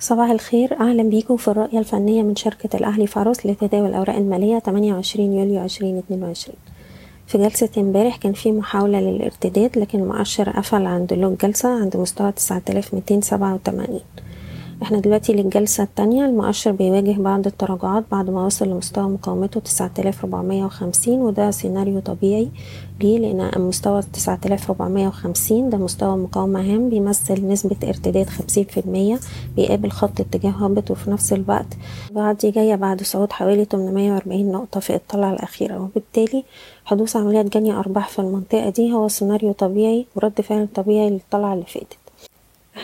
صباح الخير. أهلا بيكم في الرؤية الفنية من شركة الأهلي فاروس لتداول الأوراق المالية 28 يوليو 2022 في جلسة امبارح كان في محاولة للارتداد لكن المؤشر قفل عند لو الجلسة عند مستوى 9287 إحنا دلوقتي للجلسة التانية المؤشر بيواجه بعض التراجعات بعد ما وصل لمستوى مقاومته 9450 وده سيناريو طبيعي ليه؟ لأن مستوى 9450 ده مستوى مقاومة هام بيمثل نسبة ارتداد 50% بيقابل خط اتجاه هابط وفي نفس الوقت بعد جاية بعد صعود حوالي 840 نقطة في الطلعة الأخيرة. وبالتالي حدوث عمليات جني أرباح في المنطقة دي هو سيناريو طبيعي ورد فعل طبيعي للطلعة اللي فاتت.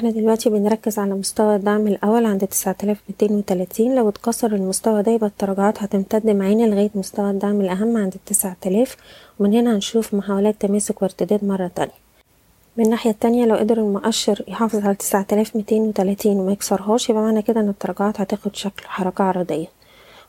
إحنا دلوقتي بنركز على مستوى الدعم الأول عند تسعة آلاف ميتين وتلاتين. لو اتكسر المستوى ده يبقى التراجعات هتمتد معانا لغاية مستوى الدعم الأهم عند التسعة آلاف. ومن هنا هنشوف محاولات تماسك وارتداد مرة تانية. من الناحية التانية لو قدر المؤشر يحافظ على تسعة آلاف ميتين وتلاتين وما يكسرهاش يبقى معنى كده إن التراجعات هتاخد شكل حركة عرضية.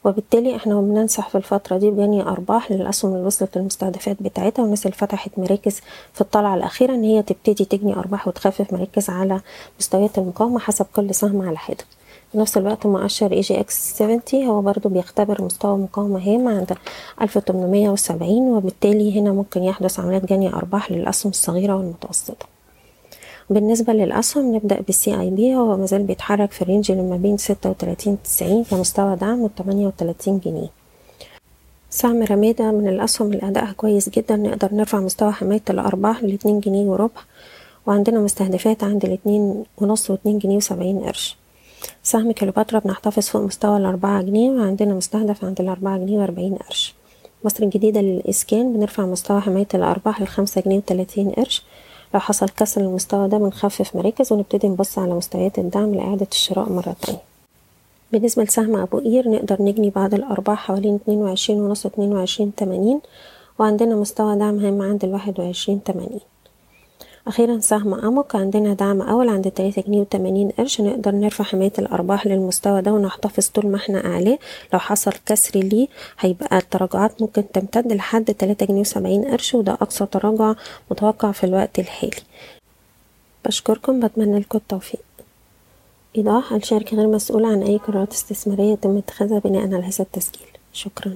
وبالتالي إحنا بننصح في الفترة دي بجني أرباح للأسهم اللي وصلت للمستهدفات بتاعتها والناس اللي فتحت مراكز في الطلعة الأخيرة إن هي تبتدي تجني أرباح وتخفف مراكز على مستويات المقاومة حسب كل سهم على حدة. في نفس الوقت مؤشر EGX 70 هو برضو بيختبر مستوى مقاومة هام عند 1870 وبالتالي هنا ممكن يحدث عمليات جني أرباح للأسهم الصغيرة والمتوسطة. بالنسبة للأسهم نبدأ بال CIB هو مازال بيتحرك في ال range اللي ما بين ستة وتلاتين تسعين كمستوى دعم وتمانية وتلاتين جنيه. سهم رمادة من الأسهم اللي أدائها كويس جدا نقدر نرفع مستوى حماية الأرباح لاتنين جنيه وربع وعندنا مستهدفات عند الاتنين ونص واتنين جنيه وسبعين قرش. سهم كليوباترا بنحتفظ فوق مستوى الأربعة جنيه وعندنا مستهدف عند الأربعة جنيه وأربعين قرش. مصر الجديدة للإسكان بنرفع مستوى حماية الأرباح لخمسة جنيه وتلاتين قرش. لو حصل كسر المستوى ده بنخفف مراكز ونبتدي نبص على مستويات الدعم لإعادة الشراء مرة تانية. بالنسبة لسهم أبو قير نقدر نجني بعض الأرباح حوالين اتنين وعشرين ونص اتنين وعشرين تمانين وعندنا مستوى دعم هام عند الواحد وعشرين تمانين. أخيرا سهم أمك عندنا دعم أول عند تلاتة جنيه وتمانين قرش. نقدر نرفع حماية الأرباح للمستوى ده ونحتفظ طول ما إحنا أعلاه لو حصل كسر ليه هيبقى التراجعات ممكن تمتد لحد تلاتة جنيه وسبعين قرش وده أقصى تراجع متوقع في الوقت الحالي. بشكركم بتمنى لكم التوفيق. إيضاح الشركة غير مسؤولة عن أي قرارات استثمارية يتم اتخاذها بناء على هذا التسجيل شكرا.